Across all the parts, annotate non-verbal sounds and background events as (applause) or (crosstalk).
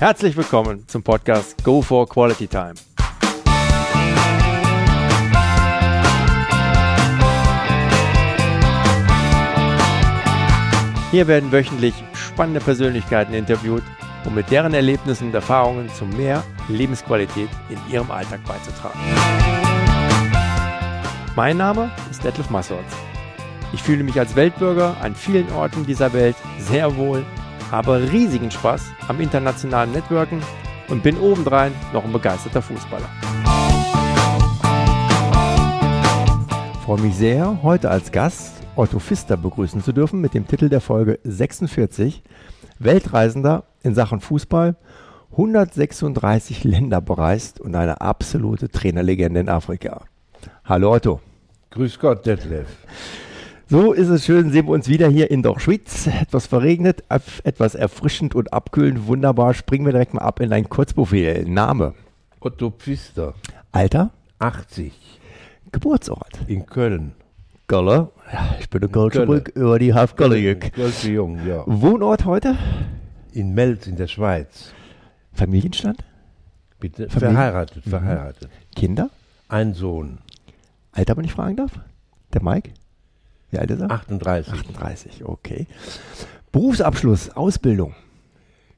Herzlich willkommen zum Podcast Go for Quality Time. Hier werden wöchentlich spannende Persönlichkeiten interviewt, um mit deren Erlebnissen und Erfahrungen zu mehr Lebensqualität in ihrem Alltag beizutragen. Mein Name ist Detlef Massorts. Ich fühle mich als Weltbürger an vielen Orten dieser Welt sehr wohl, habe riesigen Spaß am internationalen Networken und bin obendrein noch ein begeisterter Fußballer. Ich freue mich sehr, heute als Gast Otto Pfister begrüßen zu dürfen mit dem Titel der Folge 46, Weltreisender in Sachen Fußball, 136 Länder bereist und eine absolute Trainerlegende in Afrika. Hallo Otto. Grüß Gott, Detlef. So ist es schön, sehen wir uns wieder hier in der Schweiz. Etwas verregnet, etwas erfrischend und abkühlend. Wunderbar. Springen wir direkt mal ab in dein Kurzprofil. Name? Otto Pfister. Alter? 80. Geburtsort? In Köln. Gölle. Ja, ich bin in Köln über die half Gölle Kölsche Jung, ja. Wohnort heute? In Melz in der Schweiz. Familienstand? Bitte? Familie? Verheiratet, mhm. verheiratet. Kinder? Ein Sohn. Alter, wenn ich fragen darf? Der Mike? Wie alt ist er? 38. 38, okay. Berufsabschluss, Ausbildung?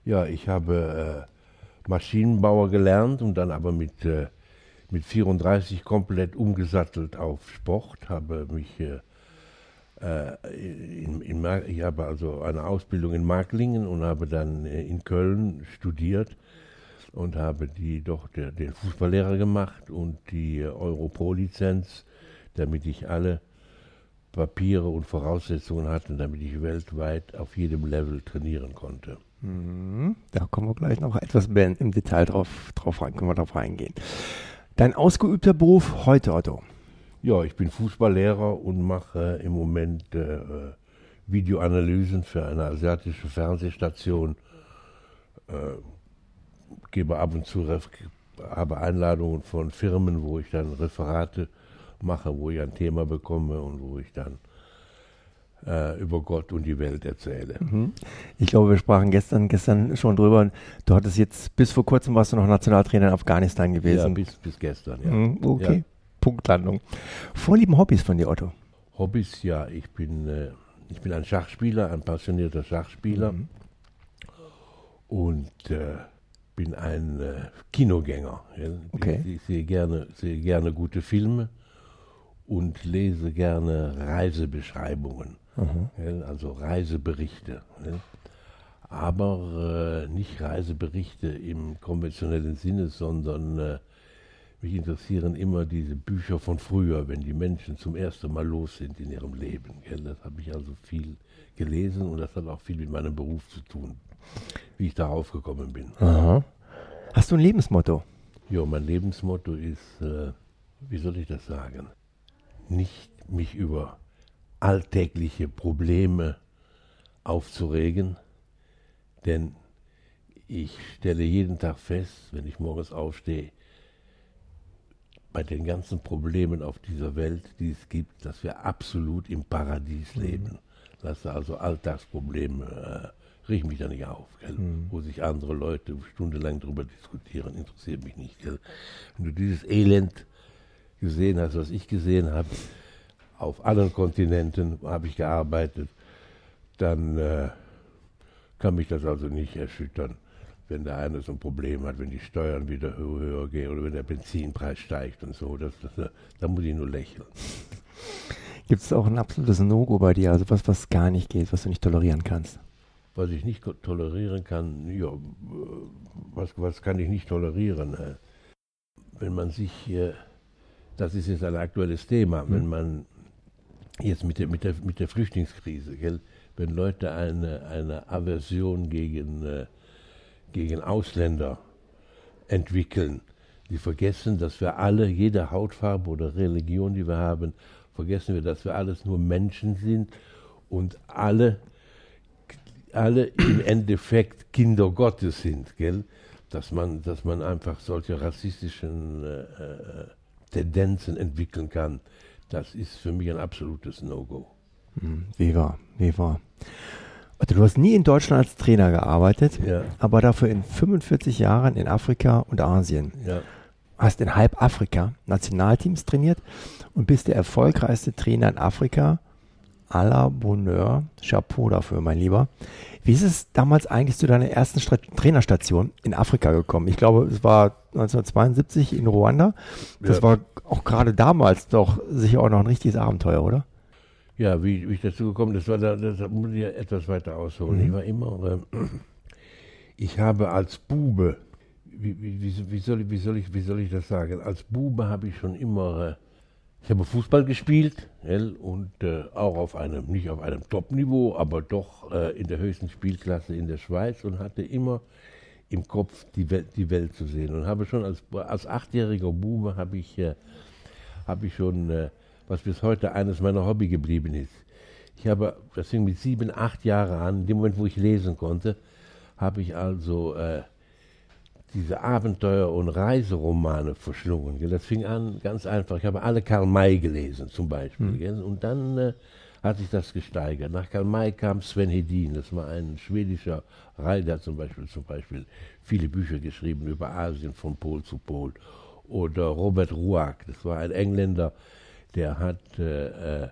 Ja, ich habe äh, Maschinenbauer gelernt und dann aber mit äh, mit 34 komplett umgesattelt auf Sport, habe mich äh, äh in, in, ich habe also eine Ausbildung in Marklingen und habe dann äh, in Köln studiert und habe die doch der, den Fußballlehrer gemacht und die äh, Europol-Lizenz, damit ich alle Papiere und Voraussetzungen hatte, damit ich weltweit auf jedem Level trainieren konnte. Mhm. Da kommen wir gleich noch etwas mehr im Detail drauf, drauf rein, können wir drauf eingehen. Dein ausgeübter Beruf heute, Otto? Ja, ich bin Fußballlehrer und mache im Moment äh, Videoanalysen für eine asiatische Fernsehstation. Äh, gebe ab und zu habe Einladungen von Firmen, wo ich dann Referate mache, wo ich ein Thema bekomme und wo ich dann äh, über Gott und die Welt erzähle. Mhm. Ich glaube, wir sprachen gestern, gestern schon drüber. Du hattest jetzt bis vor kurzem warst du noch Nationaltrainer in Afghanistan gewesen. Ja, bis, bis gestern, ja. Mhm, okay, ja. Punktlandung. Vorlieben Hobbys von dir, Otto? Hobbys, ja. Ich bin, äh, ich bin ein Schachspieler, ein passionierter Schachspieler. Mhm. Und äh, bin ein äh, Kinogänger. Ja. Okay. Ich, ich, sehe, gerne, sehe gerne gute Filme und lese gerne Reisebeschreibungen. Mhm. also Reiseberichte. Aber äh, nicht Reiseberichte im konventionellen Sinne, sondern äh, mich interessieren immer diese Bücher von früher, wenn die Menschen zum ersten Mal los sind in ihrem Leben. Das habe ich also viel gelesen und das hat auch viel mit meinem Beruf zu tun, wie ich darauf gekommen bin. Aha. Hast du ein Lebensmotto? Ja, mein Lebensmotto ist, äh, wie soll ich das sagen? Nicht mich über alltägliche Probleme aufzuregen, denn ich stelle jeden Tag fest, wenn ich morgens aufstehe, bei den ganzen Problemen auf dieser Welt, die es gibt, dass wir absolut im Paradies mhm. leben. Dass also Alltagsprobleme äh, riechen mich da nicht auf, mhm. wo sich andere Leute stundenlang darüber diskutieren, interessiert mich nicht. Gell? Wenn du dieses Elend gesehen hast, was ich gesehen habe, auf allen Kontinenten habe ich gearbeitet, dann äh, kann mich das also nicht erschüttern, wenn der eine so ein Problem hat, wenn die Steuern wieder höher, höher gehen oder wenn der Benzinpreis steigt und so. Das, das, da muss ich nur lächeln. Gibt es auch ein absolutes No-Go bei dir, also was, was gar nicht geht, was du nicht tolerieren kannst? Was ich nicht tolerieren kann, ja, was, was kann ich nicht tolerieren? Äh, wenn man sich, das ist jetzt ein aktuelles Thema, mhm. wenn man jetzt mit der, mit der, mit der Flüchtlingskrise, gell? wenn Leute eine, eine Aversion gegen, äh, gegen Ausländer entwickeln, die vergessen, dass wir alle, jede Hautfarbe oder Religion, die wir haben, vergessen wir, dass wir alles nur Menschen sind und alle, alle im Endeffekt Kinder Gottes sind, gell? Dass man, dass man einfach solche rassistischen äh, äh Tendenzen entwickeln kann das ist für mich ein absolutes No-Go. Hm, wie war, wie war. Also du hast nie in Deutschland als Trainer gearbeitet, Ja. aber dafür in 45 Jahren in Afrika und Asien. Ja. Hast in halb Afrika Nationalteams trainiert und bist der erfolgreichste Trainer in Afrika. À la Bonheur, Chapeau dafür, mein Lieber. Wie ist es damals eigentlich zu deiner ersten Stra Trainerstation in Afrika gekommen? Ich glaube, es war 1972 in Ruanda. Das Ja. war auch gerade damals doch sicher auch noch ein richtiges Abenteuer, oder? Ja, wie, wie ich dazu gekommen bin, das war da, das muss ich ja etwas weiter ausholen. Ich war immer, äh, ich habe als Bube, wie, wie, wie, soll ich, wie, soll ich, wie soll ich das sagen? Als Bube habe ich schon immer, äh, ich habe Fußball gespielt gell, und äh, auch auf einem, nicht auf einem Top-Niveau, aber doch äh, in der höchsten Spielklasse in der Schweiz und hatte immer im Kopf die Welt, die Welt zu sehen und habe schon als, als achtjähriger Bube habe ich, äh, habe ich schon, äh, was bis heute eines meiner Hobby geblieben ist. Ich habe, das fing mit sieben, acht Jahren an, in dem Moment, wo ich lesen konnte, habe ich also äh, diese Abenteuer- und Reiseromane verschlungen. gell. Das fing an ganz einfach. Ich habe alle Karl May gelesen zum Beispiel. gell. Und dann äh, hat sich das gesteigert. Nach Karl May kam Sven Hedin. Das war ein schwedischer Reiter zum Beispiel, zum Beispiel viele Bücher geschrieben über Asien von Pol zu Pol. Oder Robert Ruark. Das war ein Engländer, der hat äh, äh,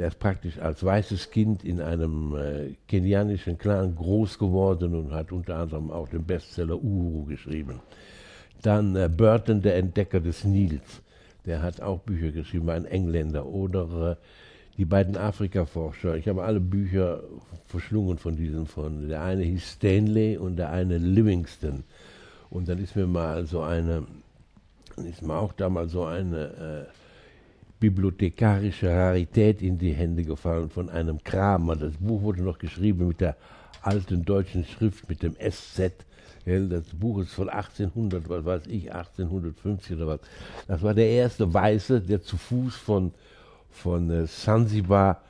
der ist praktisch als weißes Kind in einem äh, kenianischen Clan groß geworden und hat unter anderem auch den Bestseller Uhuru geschrieben. Dann äh, Burton, der Entdecker des Nils, der hat auch Bücher geschrieben, ein Engländer. Oder äh, die beiden Afrika-Forscher, ich habe alle Bücher verschlungen von diesen, von der eine hieß Stanley und der eine Livingston. Und dann ist mir mal so eine, ist mir auch damals so eine äh, bibliothekarische Rarität in die Hände gefallen von einem Kramer. Das Buch wurde noch geschrieben mit der alten deutschen Schrift, mit dem SZ. Das Buch ist von 1800, was weiß ich, 1850 oder was. Das war der erste Weiße, der zu Fuß von, von äh, Sansibar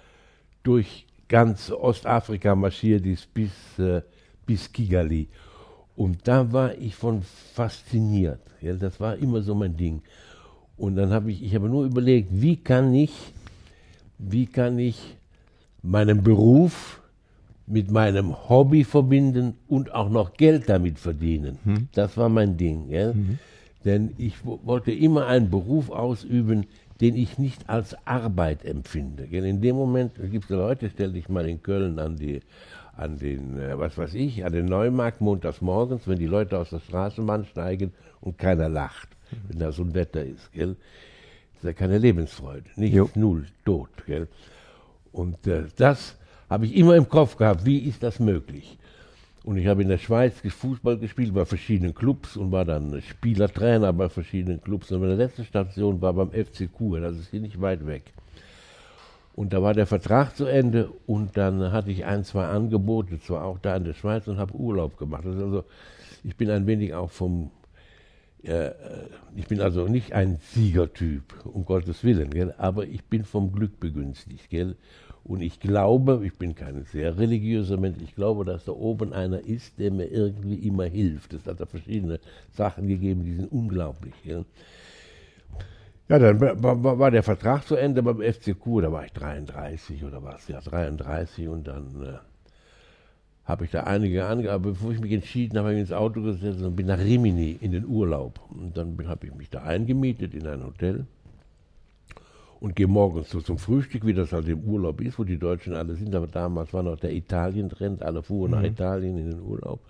durch ganz Ostafrika marschiert ist bis, äh, bis Kigali. Und da war ich von fasziniert. Gell. Das war immer so mein Ding. Und dann habe ich, ich habe nur überlegt, wie kann ich, wie kann ich meinen Beruf mit meinem Hobby verbinden und auch noch Geld damit verdienen. Das war mein Ding. Gell? Denn ich wo- wollte immer einen Beruf ausüben, den ich nicht als Arbeit empfinde. In dem Moment gibt es Leute, stell dich mal in Köln an die an den, äh, was weiß ich, an den Neumarkt montags morgens, wenn die Leute aus der Straßenbahn steigen und keiner lacht, wenn da so ein Wetter ist, gell? ist ja keine Lebensfreude, nichts, Jo. null, tot, gell? Und äh, das habe ich immer im Kopf gehabt, wie ist das möglich? Und ich habe in der Schweiz Fußball gespielt bei verschiedenen Clubs und war dann Spielertrainer bei verschiedenen Clubs. Und meine letzte Station war beim FC Chur, das ist hier nicht weit weg. Und da war der Vertrag zu Ende und dann hatte ich ein, zwei Angebote, zwar auch da in der Schweiz und habe Urlaub gemacht. Also, ich bin ein wenig auch vom, äh, äh, ich bin also nicht ein Siegertyp, um Gottes Willen, gell? aber ich bin vom Glück begünstigt. Gell? Und ich glaube, ich bin kein sehr religiöser Mensch, ich glaube, dass da oben einer ist, der mir irgendwie immer hilft. Es hat da verschiedene Sachen gegeben, die sind unglaublich. Gell? Ja, dann war, der Vertrag zu Ende beim FC Chur, da war ich 33 oder was, ja 33 und dann äh, habe ich da einige Angaben, bevor ich mich entschieden habe, habe ich ins Auto gesetzt und bin nach Rimini in den Urlaub. Und dann habe ich mich da eingemietet in ein Hotel und gehe morgens so zum Frühstück, wie das halt im Urlaub ist, wo die Deutschen alle sind. Aber damals war noch der Italien-Trend, alle fuhren nach Italien in den Urlaub.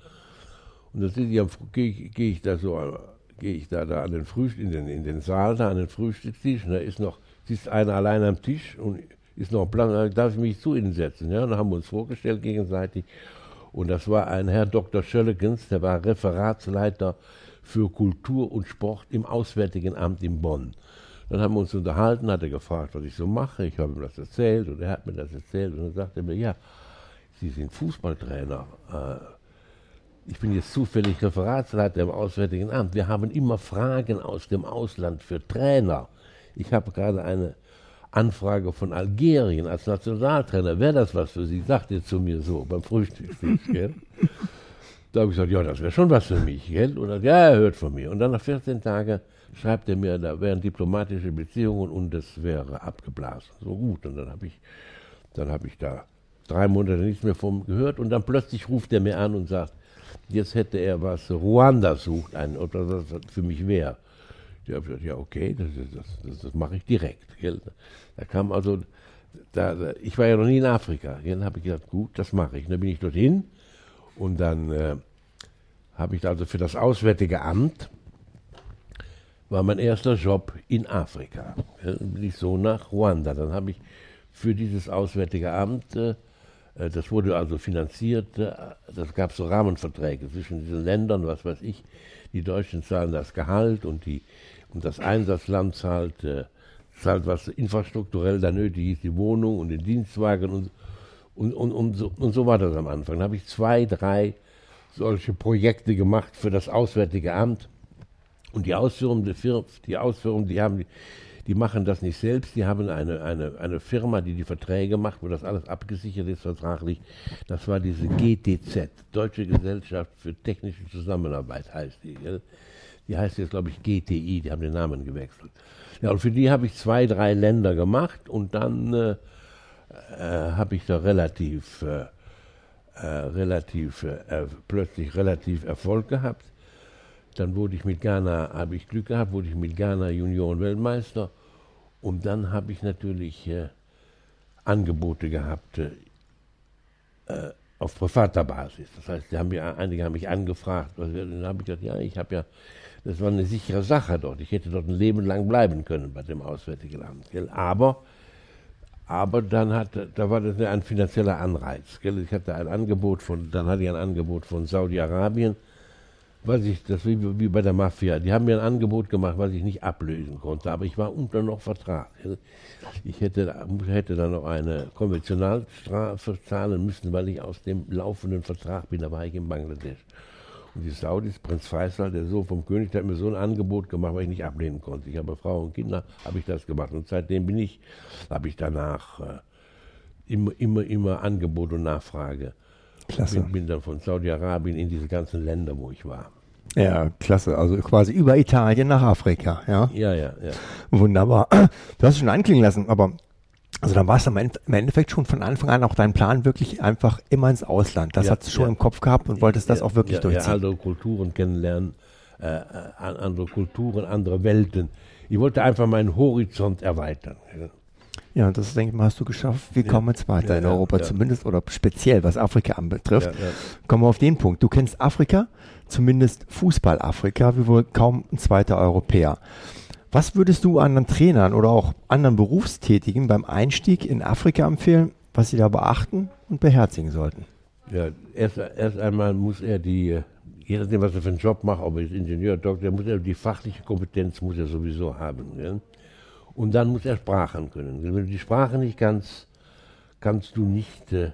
Und dann gehe ich, gehe ich da so, gehe ich da, da an den Frühstück, in den, in den Saal, da an den Frühstückstisch, und da ist noch, sitzt einer allein am Tisch und ist noch da darf ich mich zu ihnen setzen. Ja, und dann haben wir uns vorgestellt gegenseitig. Und das war ein Herr Dr. Schöllekens, der war Referatsleiter für Kultur und Sport im Auswärtigen Amt in Bonn. Dann haben wir uns unterhalten, hat er gefragt, was ich so mache. Ich habe ihm das erzählt und er hat mir das erzählt. Und dann sagte er mir, ja, Sie sind Fußballtrainer. Äh, ich bin jetzt zufällig Referatsleiter im Auswärtigen Amt. Wir haben immer Fragen aus dem Ausland für Trainer. Ich habe gerade eine Anfrage von Algerien als Nationaltrainer. Wäre das was für Sie? Sagt er zu mir so beim Frühstückstisch. Gell? Da habe ich gesagt, ja, das wäre schon was für mich. Gell? Und sagt, ja, er hört von mir. Und dann nach 14 Tagen schreibt er mir, da wären diplomatische Beziehungen und das wäre abgeblasen. So gut. Und dann habe ich, dann ich da drei Monate nichts mehr von gehört und dann plötzlich ruft er mir an und sagt, jetzt hätte er was Ruanda sucht, ein, oder das für mich wäre. Ich habe gesagt, ja okay, das, das, das, das mache ich direkt. Da kam also, da, da, ich war ja noch nie in Afrika. Dann habe ich gesagt, gut, das mache ich. dann bin ich dorthin und dann äh, habe ich also für das Auswärtige Amt, war mein erster Job in Afrika. Dann bin ich so nach Ruanda. Dann habe ich für dieses Auswärtige Amt, äh, äh, das wurde also finanziert, äh, das gab so Rahmenverträge zwischen diesen Ländern, was weiß ich, die Deutschen zahlen das Gehalt und, die, und das Einsatzland zahlt, zahlt, was infrastrukturell da nötig ist, die Wohnung und den Dienstwagen und, und, und, und, so, und so war das am Anfang. Da habe ich zwei, drei solche Projekte gemacht für das Auswärtige Amt. Und die Ausführung, die, die Ausführung, die haben die machen das nicht selbst, die haben eine, eine, eine Firma, die die Verträge macht, wo das alles abgesichert ist vertraglich. Das war diese GTZ, Deutsche Gesellschaft für technische Zusammenarbeit heißt die. Gell? Die heißt jetzt, glaube ich, GTI, die haben den Namen gewechselt. Ja, und für die habe ich zwei, drei Länder gemacht und dann äh, äh, habe ich da relativ, äh, äh relativ äh, plötzlich relativ Erfolg gehabt. Dann wurde ich mit Ghana, habe ich Glück gehabt, wurde ich mit Ghana Junioren-Weltmeister. Und dann habe ich natürlich äh, Angebote gehabt äh, äh auf privater Basis. Das heißt, haben mir, einige haben mich angefragt. Dann habe ich gesagt, ja, ich habe ja, das war eine sichere Sache dort. Ich hätte dort ein Leben lang bleiben können bei dem Auswärtigen Amt. Gell? Aber, aber dann hat, da war das ein finanzieller Anreiz. Gell? Ich hatte ein Angebot von, dann hatte ich ein Angebot von Saudi-Arabien was ich, das wie, wie bei der Mafia, die haben mir ein Angebot gemacht, was ich nicht ablösen konnte, aber ich war unter noch Vertrag. Ich hätte, hätte dann noch eine Konventionalstrafe zahlen müssen, weil ich aus dem laufenden Vertrag bin, da war ich in Bangladesch. Und die Saudis, Prinz Faisal, der Sohn vom König, der hat mir so ein Angebot gemacht, was ich nicht ablehnen konnte. Ich habe Frau und Kinder, habe ich das gemacht. Und seitdem bin ich, habe ich danach äh, immer, immer, immer Angebot und Nachfrage Klasse. Bin, bin dann von Saudi-Arabien in diese ganzen Länder, wo ich war. Ja, klasse. Also quasi über Italien nach Afrika, ja? Ja, ja, ja. Wunderbar. (clears throat) Du hast es schon anklingen lassen, aber also dann war es im Endeffekt schon von Anfang an auch dein Plan, wirklich einfach immer ins Ausland. Das ja, hast du schon ja. im Kopf gehabt und wolltest ja, das auch wirklich durchziehen. Ja, andere Kulturen kennenlernen, äh, äh andere Kulturen, andere Welten. Ich wollte einfach meinen Horizont erweitern. Ja, das denke ich mal, hast du geschafft. Wir ja. kommen jetzt weiter ja, in Europa ja, zumindest oder speziell, was Afrika anbetrifft. Kommen wir auf den Punkt. Du kennst Afrika, zumindest Fußball-Afrika, wie wohl kaum ein zweiter Europäer. Was würdest du anderen Trainern oder auch anderen Berufstätigen beim Einstieg in Afrika empfehlen, was sie da beachten und beherzigen sollten? Ja, erst, erst einmal muss er die, je nachdem, was er für einen Job macht, ob er ist Ingenieur, Doktor, muss er die fachliche Kompetenz muss er sowieso haben. Ja? Und dann muss er Sprachen können. Wenn du die Sprache nicht kannst, kannst du nicht, äh,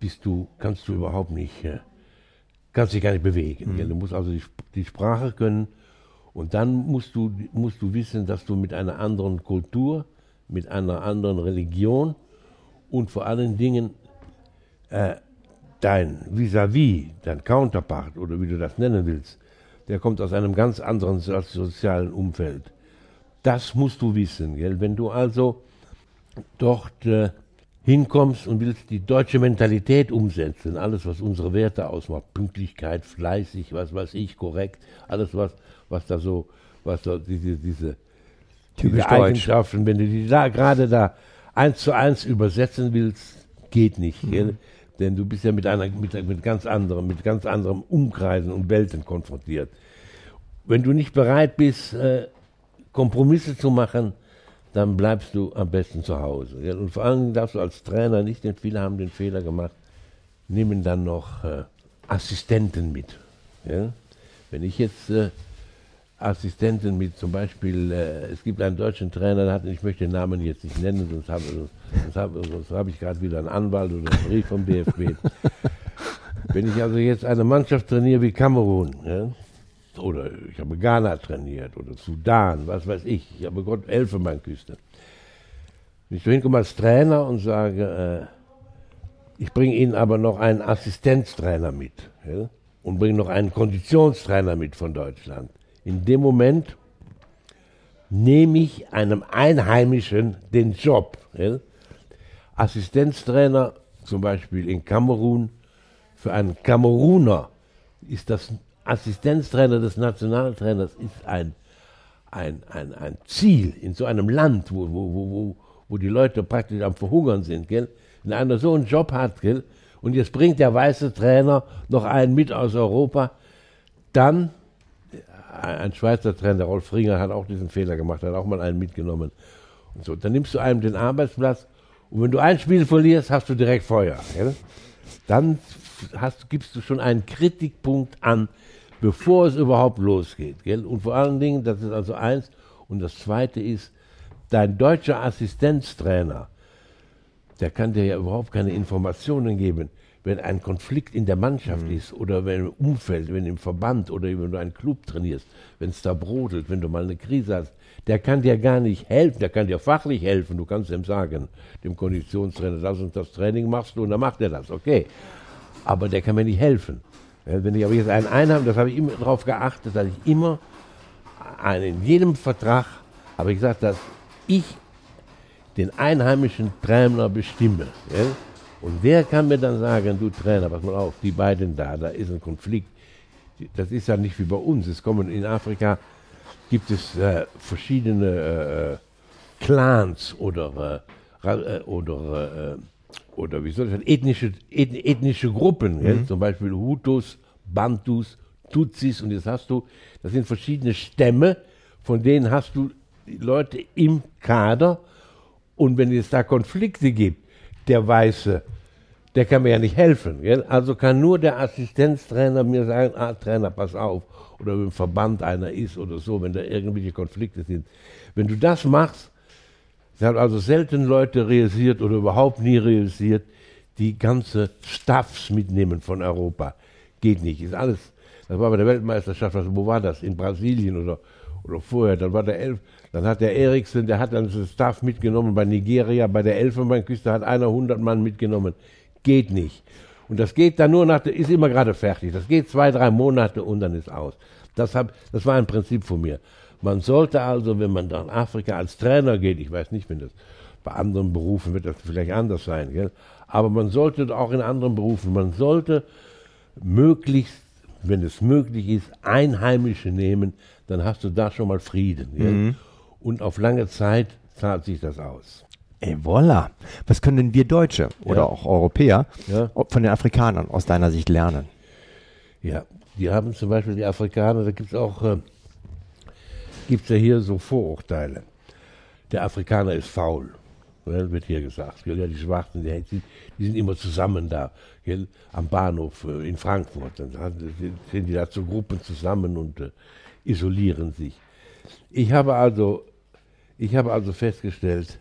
bist du, kannst du überhaupt nicht, äh, kannst dich gar nicht bewegen. Mhm. Du musst also die, die, Sprache können und dann musst du, musst du wissen, dass du mit einer anderen Kultur, mit einer anderen Religion und vor allen Dingen äh, dein vis-à-vis, -vis, dein Counterpart oder wie du das nennen willst, der kommt aus einem ganz anderen sozialen Umfeld. Das musst du wissen. Gell? Wenn du also dort äh, hinkommst und willst die deutsche Mentalität umsetzen, alles, was unsere Werte ausmacht, Pünktlichkeit, fleißig, was weiß ich, korrekt, alles, was, was da so, was da diese, diese, diese Eigenschaften, wenn du die da gerade da eins zu eins übersetzen willst, geht nicht. Mhm. Denn du bist ja mit einer, mit, mit ganz anderem, mit ganz anderem Umkreisen und Welten konfrontiert. Wenn du nicht bereit bist, äh, Kompromisse zu machen, dann bleibst du am besten zu Hause. Und vor allem darfst du als Trainer nicht, denn viele haben den Fehler gemacht, nehmen dann noch äh, Assistenten mit. Ja? Wenn ich jetzt äh, Assistenten mit, zum Beispiel, äh, es gibt einen deutschen Trainer, der hat, ich möchte den Namen jetzt nicht nennen, sonst habe hab, hab ich gerade wieder einen Anwalt oder einen Brief vom DFB. (laughs) Wenn ich also jetzt eine Mannschaft trainiere wie Kamerun, ja, oder ich habe Ghana trainiert oder Sudan, was weiß ich. Ich habe Gott Elfenbeinküste. Wenn ich so hinkomme als Trainer und sage, äh, ich bringe Ihnen aber noch einen Assistenztrainer mit ja, und bringe noch einen Konditionstrainer mit von Deutschland. In dem Moment nehme ich einem Einheimischen den Job. Ja. Assistenztrainer zum Beispiel in Kamerun, für einen Kameruner ist das Assistenztrainer des Nationaltrainers ist ein, ein, ein, ein Ziel in so einem Land, wo, wo, wo, wo die Leute praktisch am Verhungern sind. Gell? Wenn einer so einen Job hat gell? und jetzt bringt der weiße Trainer noch einen mit aus Europa, dann ein Schweizer Trainer, Rolf Ringer, hat auch diesen Fehler gemacht, hat auch mal einen mitgenommen. Und so, dann nimmst du einem den Arbeitsplatz und wenn du ein Spiel verlierst, hast du direkt Feuer. Gell? Dann hast, gibst du schon einen Kritikpunkt an, bevor es überhaupt losgeht. Gell? Und vor allen Dingen, das ist also eins. Und das zweite ist, dein deutscher Assistenztrainer, der kann dir ja überhaupt keine Informationen geben, wenn ein Konflikt in der Mannschaft mhm. ist oder wenn im Umfeld, wenn im Verband oder wenn du einen Club trainierst, wenn es da brodelt, wenn du mal eine Krise hast, der kann dir gar nicht helfen, der kann dir fachlich helfen. Du kannst ihm sagen, dem Konditionstrainer, das und das Training machst du und dann macht er das, okay. Aber der kann mir nicht helfen. Wenn ich aber jetzt einen einhabe, das habe ich immer darauf geachtet, dass ich immer in jedem Vertrag habe ich gesagt, dass ich den einheimischen Trainer bestimme. Ja? Und wer kann mir dann sagen, du Trainer, pass mal auf, die beiden da, da ist ein Konflikt. Das ist ja nicht wie bei uns. Es kommen in Afrika gibt es äh, verschiedene äh, äh Clans oder äh, äh oder äh, oder wie soll ich sagen, ethnische, ethnische Gruppen, mhm. zum Beispiel Hutus, Bantus, Tutsis und jetzt hast du, das sind verschiedene Stämme, von denen hast du Leute im Kader und wenn es da Konflikte gibt, der Weiße, der kann mir ja nicht helfen. Gell? Also kann nur der Assistenztrainer mir sagen, ah, Trainer, pass auf. Oder wenn im Verband einer ist oder so, wenn da irgendwelche Konflikte sind. Wenn du das machst, es haben also selten Leute realisiert oder überhaupt nie realisiert, die ganze Staffs mitnehmen von Europa. Geht nicht, ist alles. Das war bei der Weltmeisterschaft, also wo war das? In Brasilien oder, oder vorher. Dann war der Elf, dann hat der Eriksen, der hat dann das Staff mitgenommen bei Nigeria, bei der Elfenbeinküste hat einer 100 Mann mitgenommen. Geht nicht. Und das geht dann nur nach, ist immer gerade fertig. Das geht zwei, drei Monate und dann ist aus. Das, hab, das war ein Prinzip von mir. Man sollte also, wenn man nach Afrika als Trainer geht, ich weiß nicht, wenn das bei anderen Berufen wird das vielleicht anders sein, gell? aber man sollte auch in anderen Berufen, man sollte möglichst, wenn es möglich ist, Einheimische nehmen, dann hast du da schon mal Frieden. Mhm. Und auf lange Zeit zahlt sich das aus. Et voilà. Was können wir Deutsche oder ja. auch Europäer ja. von den Afrikanern aus deiner Sicht lernen? Ja, die haben zum Beispiel die Afrikaner, da gibt es auch äh, gibt es ja hier so Vorurteile. Der Afrikaner ist faul, wird hier gesagt. Ja, die Schwarzen, die, die sind immer zusammen da, gell, am Bahnhof äh, in Frankfurt. Dann sind die da zu Gruppen zusammen und äh, isolieren sich. Ich habe also, ich habe also festgestellt,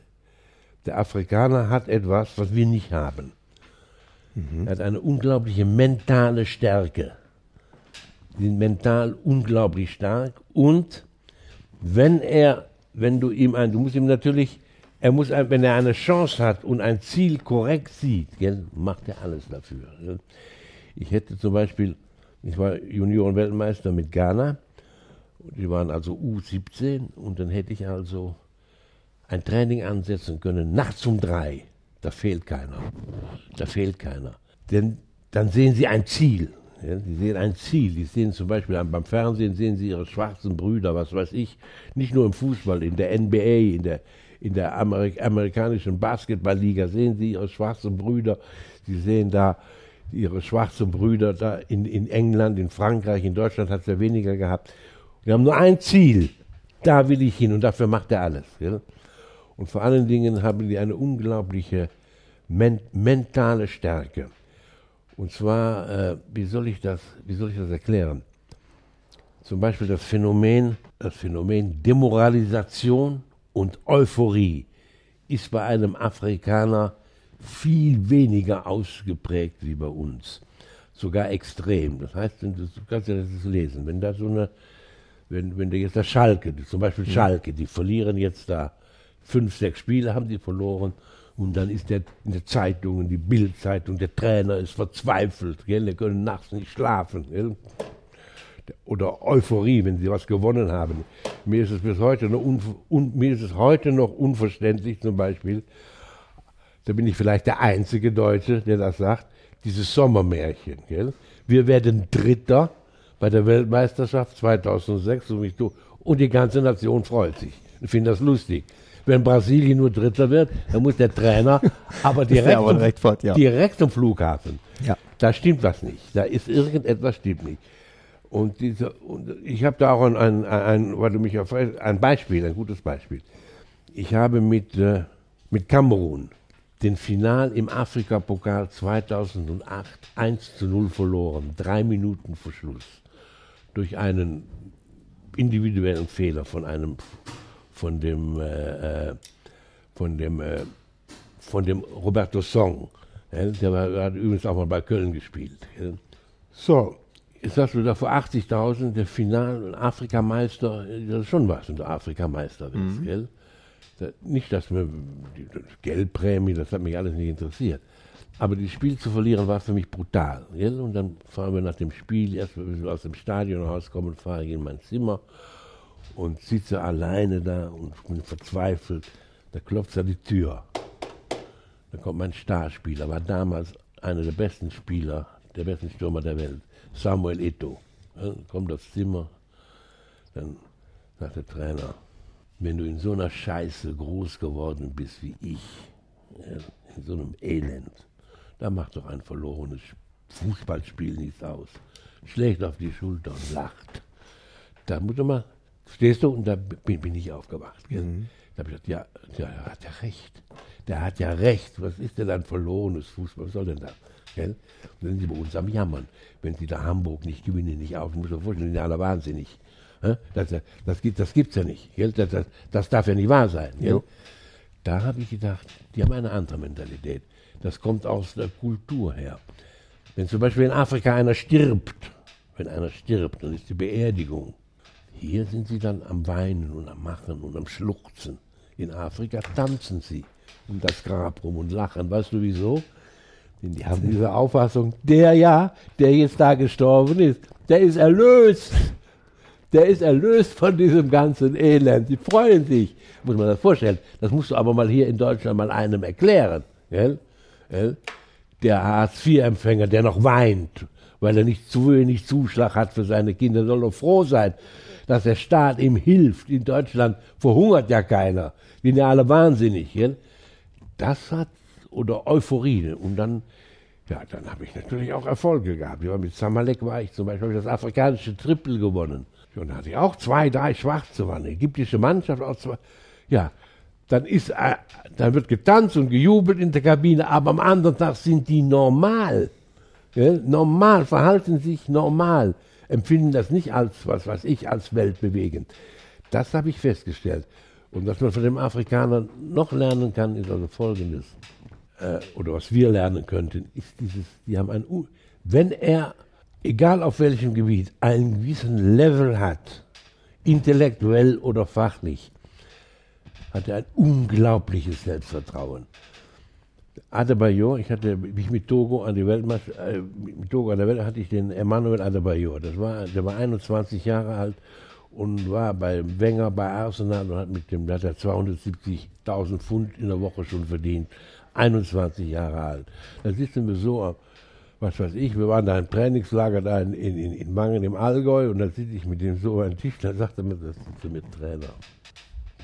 der Afrikaner hat etwas, was wir nicht haben. Mhm. Er hat eine unglaubliche mentale Stärke. Die sind mental unglaublich stark und wenn er, wenn du ihm ein, du musst ihm natürlich, er muss, wenn er eine Chance hat und ein Ziel korrekt sieht, gell, macht er alles dafür. Ich hätte zum Beispiel, ich war Junioren-Weltmeister mit Ghana, die waren also U17 und dann hätte ich also ein Training ansetzen können, nachts um drei. Da fehlt keiner. Da fehlt keiner. Denn dann sehen sie ein Ziel. Ja, sie sehen ein Ziel. Die sehen zum Beispiel beim Fernsehen sehen sie ihre schwarzen Brüder, was weiß ich. Nicht nur im Fußball, in der NBA, in der, in der Amerik amerikanischen Basketballliga sehen sie ihre schwarzen Brüder. Sie sehen da ihre schwarzen Brüder da in, in England, in Frankreich, in Deutschland hat es ja weniger gehabt. Wir haben nur ein Ziel. Da will ich hin und dafür macht er alles. Ja? Und vor allen Dingen haben die eine unglaubliche men mentale Stärke. Und zwar, äh, wie, soll ich das, wie soll ich das erklären? Zum Beispiel das Phänomen, das Phänomen Demoralisation und Euphorie ist bei einem Afrikaner viel weniger ausgeprägt wie bei uns. Sogar extrem. Das heißt, du kannst ja das lesen, wenn da so eine, wenn, wenn du jetzt das Schalke, zum Beispiel Schalke, die verlieren jetzt da fünf, sechs Spiele haben die verloren und dann ist der in der Zeitung, in die Bildzeitung, der Trainer ist verzweifelt, gell? die können nachts nicht schlafen. Gell? Oder Euphorie, wenn sie was gewonnen haben. Mir ist es bis heute noch, mir ist es heute noch unverständlich, zum Beispiel, da bin ich vielleicht der einzige Deutsche, der das sagt, dieses Sommermärchen. Gell? Wir werden Dritter bei der Weltmeisterschaft 2006 und, und die ganze Nation freut sich. Ich finde das lustig. Wenn Brasilien nur Dritter wird, dann muss der Trainer (laughs) aber direkt, aber zum, fort, ja. direkt zum Flughafen. Ja. Da stimmt was nicht. Da ist irgendetwas stimmt nicht. Und, diese, und ich habe da auch ein, ein, ein, weil du mich auf, ein Beispiel, ein gutes Beispiel. Ich habe mit, äh, mit Kamerun den Final im Afrika-Pokal 2008 1 zu 0 verloren. Drei Minuten Verschluss. Durch einen individuellen Fehler von einem, von dem, äh, äh von dem, äh, von dem Roberto Song. Ja, der, war, hat übrigens auch mal bei Köln gespielt. Ja. So, jetzt hast du da vor 80.000 der Final-Afrikameister, das ist schon was, wenn du Afrikameister bist, mhm. gell? Nicht, dass mir die Geldprämie, das hat mich alles nicht interessiert. Aber das Spiel zu verlieren war für mich brutal. Gell? Und dann fahren wir nach dem Spiel, erst wenn wir aus dem Stadion rauskommen, fahre ich in mein Zimmer und sitze alleine da und bin verzweifelt. Da klopft an die Tür. Da kommt mein Starspieler, war damals einer der besten Spieler, der besten Stürmer der Welt, Samuel Eto. Dann kommt das Zimmer, dann sagt der Trainer, wenn du in so einer Scheiße groß geworden bist wie ich, in so einem Elend, da macht doch ein verlorenes Fußballspiel nichts aus. Schlägt auf die Schulter und lacht. Da muss man, stehst du, und da bin, bin ich aufgewacht. Mhm. Da habe ich gesagt, ja, ja, der hat ja recht. Der hat ja recht. Was ist denn ein verlorenes Fußball? Was soll denn das? Gell? Und dann sind sie bei uns am Jammern. Wenn sie da Hamburg nicht gewinnen, nicht auf. Ich muss mir vorstellen, die sind alle wahnsinnig. Das, das, das gibt es ja nicht. Das, das, das, darf ja nicht wahr sein. Da habe ich gedacht, die haben eine andere Mentalität. Das kommt aus der Kultur her. Wenn zum Beispiel in Afrika einer stirbt, wenn einer stirbt, dann ist die Beerdigung. Hier sind sie dann am Weinen und am Machen und am Schluchzen. In Afrika tanzen sie um das Grab rum und lachen. Weißt du wieso? Denn die haben diese Auffassung, der ja, der jetzt da gestorben ist, der ist erlöst der ist erlöst von diesem ganzen Elend. Die freuen sich. Muss man das vorstellen. Das musst du aber mal hier in Deutschland mal einem erklären. Gell? Gell? Der Hartz-IV-Empfänger, der noch weint, weil er nicht zu wenig Zuschlag hat für seine Kinder, soll doch froh sein, dass der Staat ihm hilft. In Deutschland verhungert ja keiner. Die sind ja alle wahnsinnig. Gell? Das hat, oder Euphorie. Und dann, ja, dann habe ich natürlich auch Erfolge gehabt. mit Samalek war ich zum Beispiel, das afrikanische Triple gewonnen. Und da hatte ich auch zwei, drei Schwarze, war eine ägyptische Mannschaft, auch zwei. Ja, dann ist, äh, dann wird getanzt und gejubelt in der Kabine, aber am anderen Tag sind die normal. Gell? Normal, verhalten sich normal, empfinden das nicht als, was weiß ich, als weltbewegend. Das habe ich festgestellt. Und was man von dem Afrikaner noch lernen kann, ist also Folgendes. Äh, oder was wir lernen könnten, ist dieses, die haben ein, wenn er egal auf welchem Gebiet, einen gewissen Level hat, intellektuell oder fachlich, hat er ein unglaubliches Selbstvertrauen. Adebayor, ich hatte mich mit Togo an die Weltmeister, äh, mit Togo an der Welt hatte ich den Emmanuel Adebayor. Das war, der war 21 Jahre alt und war bei Wenger bei Arsenal und hat mit dem, hat er 270.000 Pfund in der Woche schon verdient. 21 Jahre alt. Da sitzen wir so was weiß ich, wir waren da im Trainingslager da in, in, in Mangen im Allgäu und da sitze ich mit dem so am Tisch, da sagt er mir, das sind mit Trainer.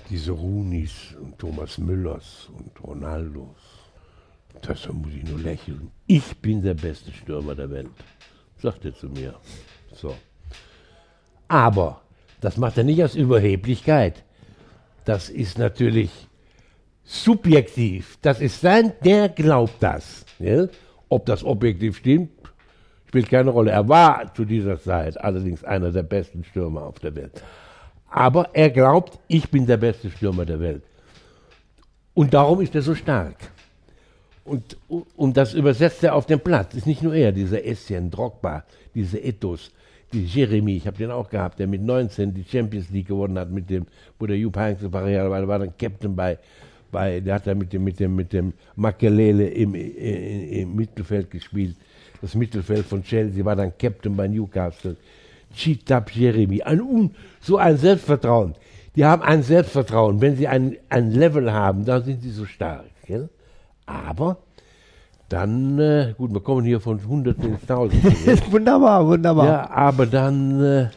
Diese Runis und Thomas Müllers und Ronaldos, das muss ich nur lächeln. Ich bin der beste Stürmer der Welt, sagt er zu mir. So. Aber das macht er nicht aus Überheblichkeit. Das ist natürlich subjektiv. Das ist sein, der glaubt das. Ja? Ob das objektiv stimmt, spielt keine Rolle. Er war zu dieser Zeit allerdings einer der besten Stürmer auf der Welt. Aber er glaubt, ich bin der beste Stürmer der Welt. Und darum ist er so stark. Und, und das übersetzt er auf den Platz. Ist nicht nur er, dieser Essien, Drogba, diese Ethos, die Jeremy, ich habe den auch gehabt, der mit 19 die Champions League gewonnen hat, mit dem, wo der Jupp Heynckes war, war dann Captain bei, bei, der hat da mit dem, mit dem, mit dem Makelele im, im, im Mittelfeld gespielt. Das Mittelfeld von Chelsea war dann Captain bei Newcastle. Chitab Jeremy, ein, so ein Selbstvertrauen. Die haben ein Selbstvertrauen. Wenn sie ein, ein Level haben, dann sind sie so stark. Gell? Aber dann, äh, gut, wir kommen hier von Hunderten ins Tausende. (laughs) wunderbar, wunderbar. Ja, aber dann äh,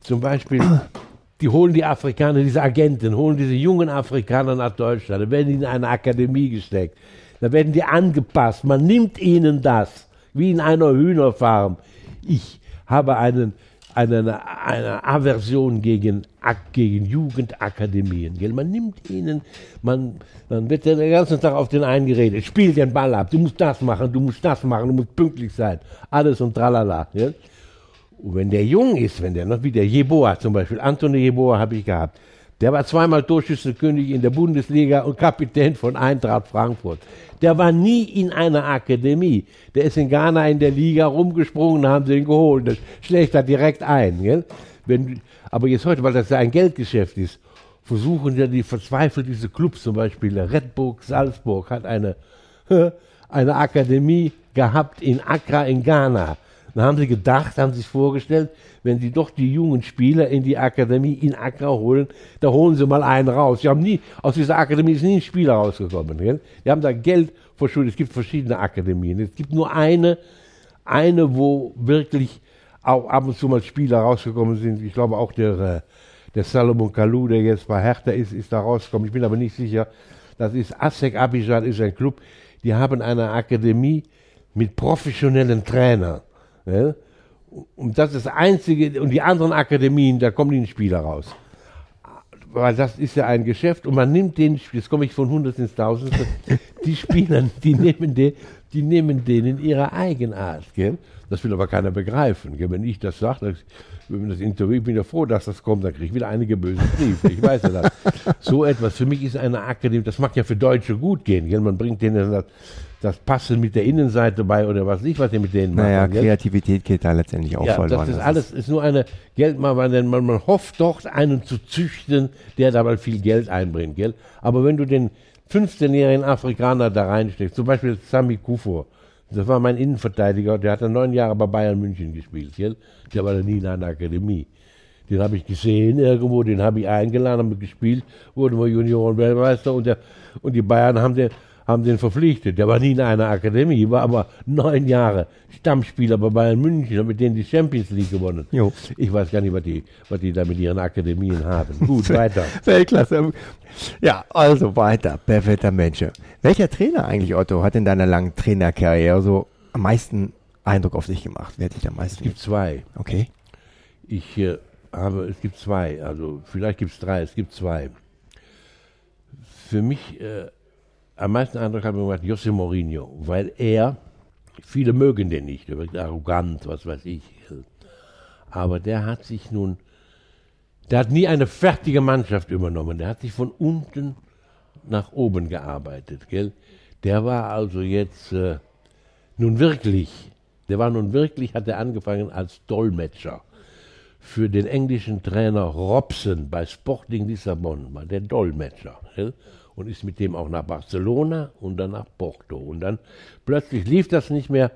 zum Beispiel, (clears throat) die holen die Afrikaner, diese Agenten, holen diese jungen Afrikaner nach Deutschland, dann werden die in eine Akademie gesteckt, da werden die angepasst, man nimmt ihnen das, wie in einer Hühnerfarm. Ich habe einen, eine, eine Aversion gegen, gegen Jugendakademien. Gell? Man nimmt ihnen, man, dann wird den ganzen Tag auf den einen geredet, spiel den Ball ab, du musst das machen, du musst das machen, du musst pünktlich sein, alles und tralala. Gell? Und wenn der jung ist, wenn der noch wie der Jeboa zum Beispiel, Antoni Jeboa habe ich gehabt, der war zweimal Torschützenkönig in der Bundesliga und Kapitän von Eintracht Frankfurt. Der war nie in einer Akademie. Der ist in Ghana in der Liga rumgesprungen, haben sie ihn geholt. Das schlägt er direkt ein. Gell? Wenn, aber jetzt heute, weil das ja ein Geldgeschäft ist, versuchen ja die verzweifelt diese Clubs, zum Beispiel Red Bull Salzburg hat eine, (laughs) eine Akademie gehabt in Accra in Ghana. Dann haben sie gedacht, haben sich vorgestellt, wenn sie doch die jungen Spieler in die Akademie in Accra holen, da holen sie mal einen raus. Sie haben nie, aus dieser Akademie ist nie ein Spieler rausgekommen. Gell? Die haben da Geld verschuldet. Es gibt verschiedene Akademien. Es gibt nur eine, eine, wo wirklich auch ab und zu mal Spieler rausgekommen sind. Ich glaube auch der, äh, der Salomon Kalou, der jetzt bei Hertha ist, ist da rausgekommen. Ich bin aber nicht sicher. Das ist ASEC Abidjan, ist ein Club. Die haben eine Akademie mit professionellen Trainern. Ja? Und das ist das Einzige, und die anderen Akademien, da kommen die Spieler raus. Weil das ist ja ein Geschäft und man nimmt den, jetzt komme ich von 100 ins 1000, die Spieler, die nehmen, den, die nehmen denen ihre Eigenart. Gell? Das will aber keiner begreifen. Gell? Wenn ich das sage, wenn das Interview, ich bin ja froh, dass das kommt, dann kriege ich wieder einige böse Briefe. Ich weiß ja das. So etwas, für mich ist eine Akademie, das mag ja für Deutsche gut gehen. Gell? Man bringt denen das das Passen mit der Innenseite bei oder was nicht, was ihr mit denen macht. Naja, Kreativität geht da letztendlich auch ja, verloren. Das ist alles, ist nur eine Geldmache, denn man, man hofft doch, einen zu züchten, der dabei viel Geld einbringt, gell? Aber wenn du den 15-jährigen Afrikaner da reinsteckst, zum Beispiel Sami Kufur, das war mein Innenverteidiger, der hat dann neun Jahre bei Bayern München gespielt, gell? Der war dann nie in einer Akademie. Den habe ich gesehen irgendwo, den habe ich eingeladen, haben gespielt, wurden wir Junioren-Weltmeister und, und die Bayern haben den haben den verpflichtet. Der war nie in einer Akademie, war aber neun Jahre Stammspieler bei Bayern München, und mit denen die Champions League gewonnen. Jo. Ich weiß gar nicht, was die, was die da mit ihren Akademien haben. (laughs) Gut, weiter. Weltklasse. Ja, also weiter. Perfekter Mensch. Welcher Trainer eigentlich, Otto, hat in deiner langen Trainerkarriere so am meisten Eindruck auf dich gemacht? Wer hat dich am meisten? Es gibt zwei. Okay. Ich äh, habe, es gibt zwei, also vielleicht gibt es drei, es gibt zwei. Für mich äh, am meisten Eindruck hat mir gemacht José Mourinho, weil er, viele mögen den nicht, er wird arrogant, was weiß ich. Aber der hat sich nun, der hat nie eine fertige Mannschaft übernommen, der hat sich von unten nach oben gearbeitet. Gell? Der war also jetzt äh, nun wirklich, der war nun wirklich, hat er angefangen als Dolmetscher für den englischen Trainer Robson bei Sporting Lissabon, war der Dolmetscher. Gell? Und ist mit dem auch nach Barcelona und dann nach Porto. Und dann plötzlich lief das nicht mehr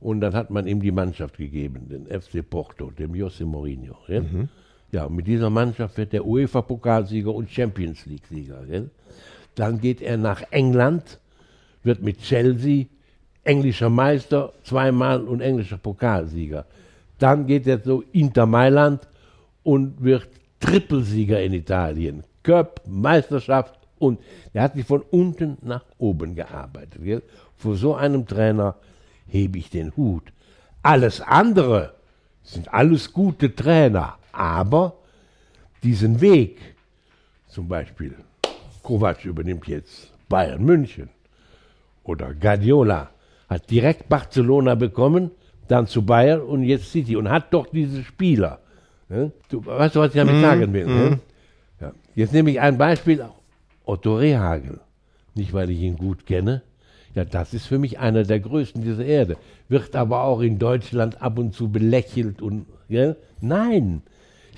und dann hat man ihm die Mannschaft gegeben, den FC Porto, dem José Mourinho. Ja, mhm. ja und mit dieser Mannschaft wird der UEFA-Pokalsieger und Champions League-Sieger. Dann geht er nach England, wird mit Chelsea englischer Meister zweimal und englischer Pokalsieger. Dann geht er zu Inter Mailand und wird Trippelsieger in Italien. Cup, Meisterschaft und er hat sich von unten nach oben gearbeitet. Gell? Vor so einem Trainer hebe ich den Hut. Alles andere sind alles gute Trainer, aber diesen Weg, zum Beispiel Kovac übernimmt jetzt Bayern München oder Guardiola hat direkt Barcelona bekommen, dann zu Bayern und jetzt City und hat doch diese Spieler. Ne? Du weißt du, was ich damit mm, sagen will? Mm. Ne? Ja. Jetzt nehme ich ein Beispiel Otto Rehagel. Nicht, weil ich ihn gut kenne. Ja, das ist für mich einer der größten dieser Erde. Wird aber auch in Deutschland ab und zu belächelt und, ja? Nein.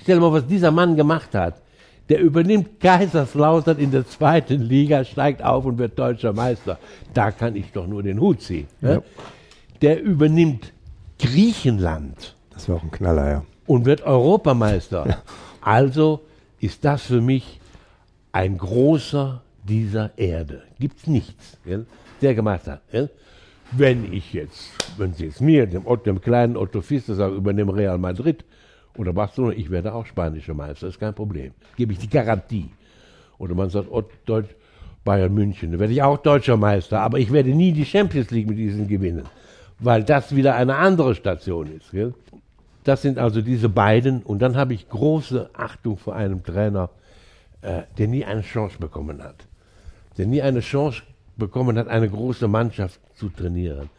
Stell dir mal, was dieser Mann gemacht hat. Der übernimmt Kaiserslautern in der zweiten Liga, steigt auf und wird deutscher Meister. Da kann ich doch nur den Hut ziehen. Ja. Der übernimmt Griechenland. Das war auch ein Knaller, ja. Und wird Europameister. Ja. Also ist das für mich ein großer dieser Erde. Gibt's nichts. Gell? der gemacht hat. Ja? Wenn ich jetzt, wenn Sie jetzt mir, dem, Otto, dem kleinen Otto Pfister sagen, übernehme Real Madrid oder Barcelona, ich werde auch spanischer Meister, ist kein Problem. Gebe ich die Garantie. Oder man sagt, Otto, Deutsch, Bayern München, da werde ich auch deutscher Meister, aber ich werde nie die Champions League mit diesen gewinnen, weil das wieder eine andere Station ist. Gell? Das sind also diese beiden. Und dann habe ich große Achtung vor einem Trainer, äh, der nie eine Chance bekommen hat. Der nie eine Chance bekommen hat, eine große Mannschaft zu trainieren.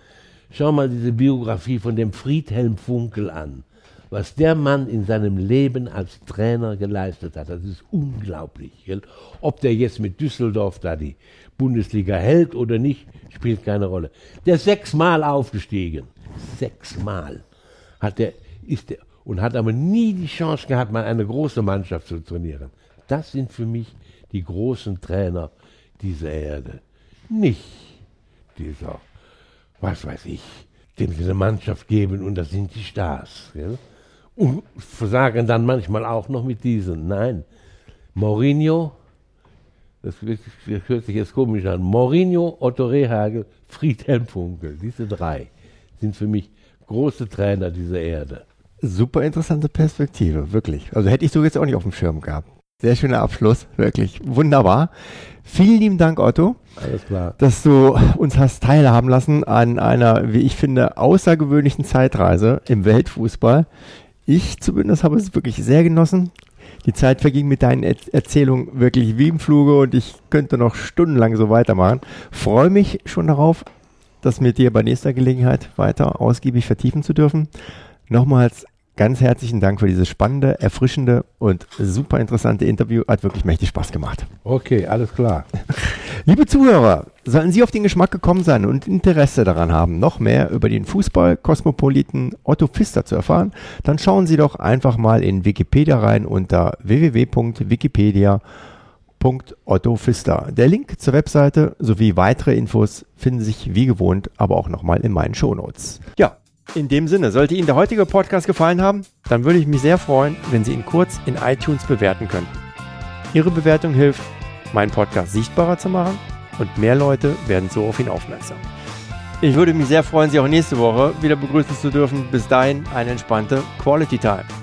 Schau mal diese Biografie von dem Friedhelm Funkel an. Was der Mann in seinem Leben als Trainer geleistet hat, das ist unglaublich. Gell? Ob der jetzt mit Düsseldorf da die Bundesliga hält oder nicht, spielt keine Rolle. Der ist sechsmal aufgestiegen. Sechsmal hat er ist der, und hat aber nie die Chance gehabt, mal eine große Mannschaft zu trainieren. Das sind für mich die großen Trainer dieser Erde. Nicht dieser, was weiß ich, dem sie eine Mannschaft geben und das sind die Stars. Gell? Und versagen dann manchmal auch noch mit diesen. Nein, Mourinho, das, hört sich jetzt komisch an, Mourinho, Otto Rehagel, Friedhelm Funkel, diese drei sind für mich große Trainer dieser Erde. Super interessante Perspektive, wirklich. Also hätte ich so jetzt auch nicht auf dem Schirm gehabt. Sehr schöner Abschluss, wirklich wunderbar. Vielen lieben Dank, Otto. Alles klar. Dass du uns hast teilhaben lassen an einer, wie ich finde, außergewöhnlichen Zeitreise im Weltfußball. Ich zumindest habe es wirklich sehr genossen. Die Zeit verging mit deinen er Erzählungen wirklich wie im Fluge und ich könnte noch stundenlang so weitermachen. Freue mich schon darauf, das mit dir bei nächster Gelegenheit weiter ausgiebig vertiefen zu dürfen. Nochmals ganz herzlichen Dank für dieses spannende, erfrischende und super interessante Interview. Hat wirklich mächtig Spaß gemacht. Okay, alles klar. (laughs) Liebe Zuhörer, sollten Sie auf den Geschmack gekommen sein und Interesse daran haben, noch mehr über den Fußball-Kosmopoliten Otto Pfister zu erfahren, dann schauen Sie doch einfach mal in Wikipedia rein unter www.wikipedia.otto Pfister. Der Link zur Webseite sowie weitere Infos finden sich wie gewohnt aber auch nochmal in meinen Shownotes. Ja, in dem Sinne, sollte Ihnen der heutige Podcast gefallen haben, dann würde ich mich sehr freuen, wenn Sie ihn kurz in iTunes bewerten könnten. Ihre Bewertung hilft, meinen Podcast sichtbarer zu machen und mehr Leute werden so auf ihn aufmerksam. Ich würde mich sehr freuen, Sie auch nächste Woche wieder begrüßen zu dürfen. Bis dahin eine entspannte Quality Time.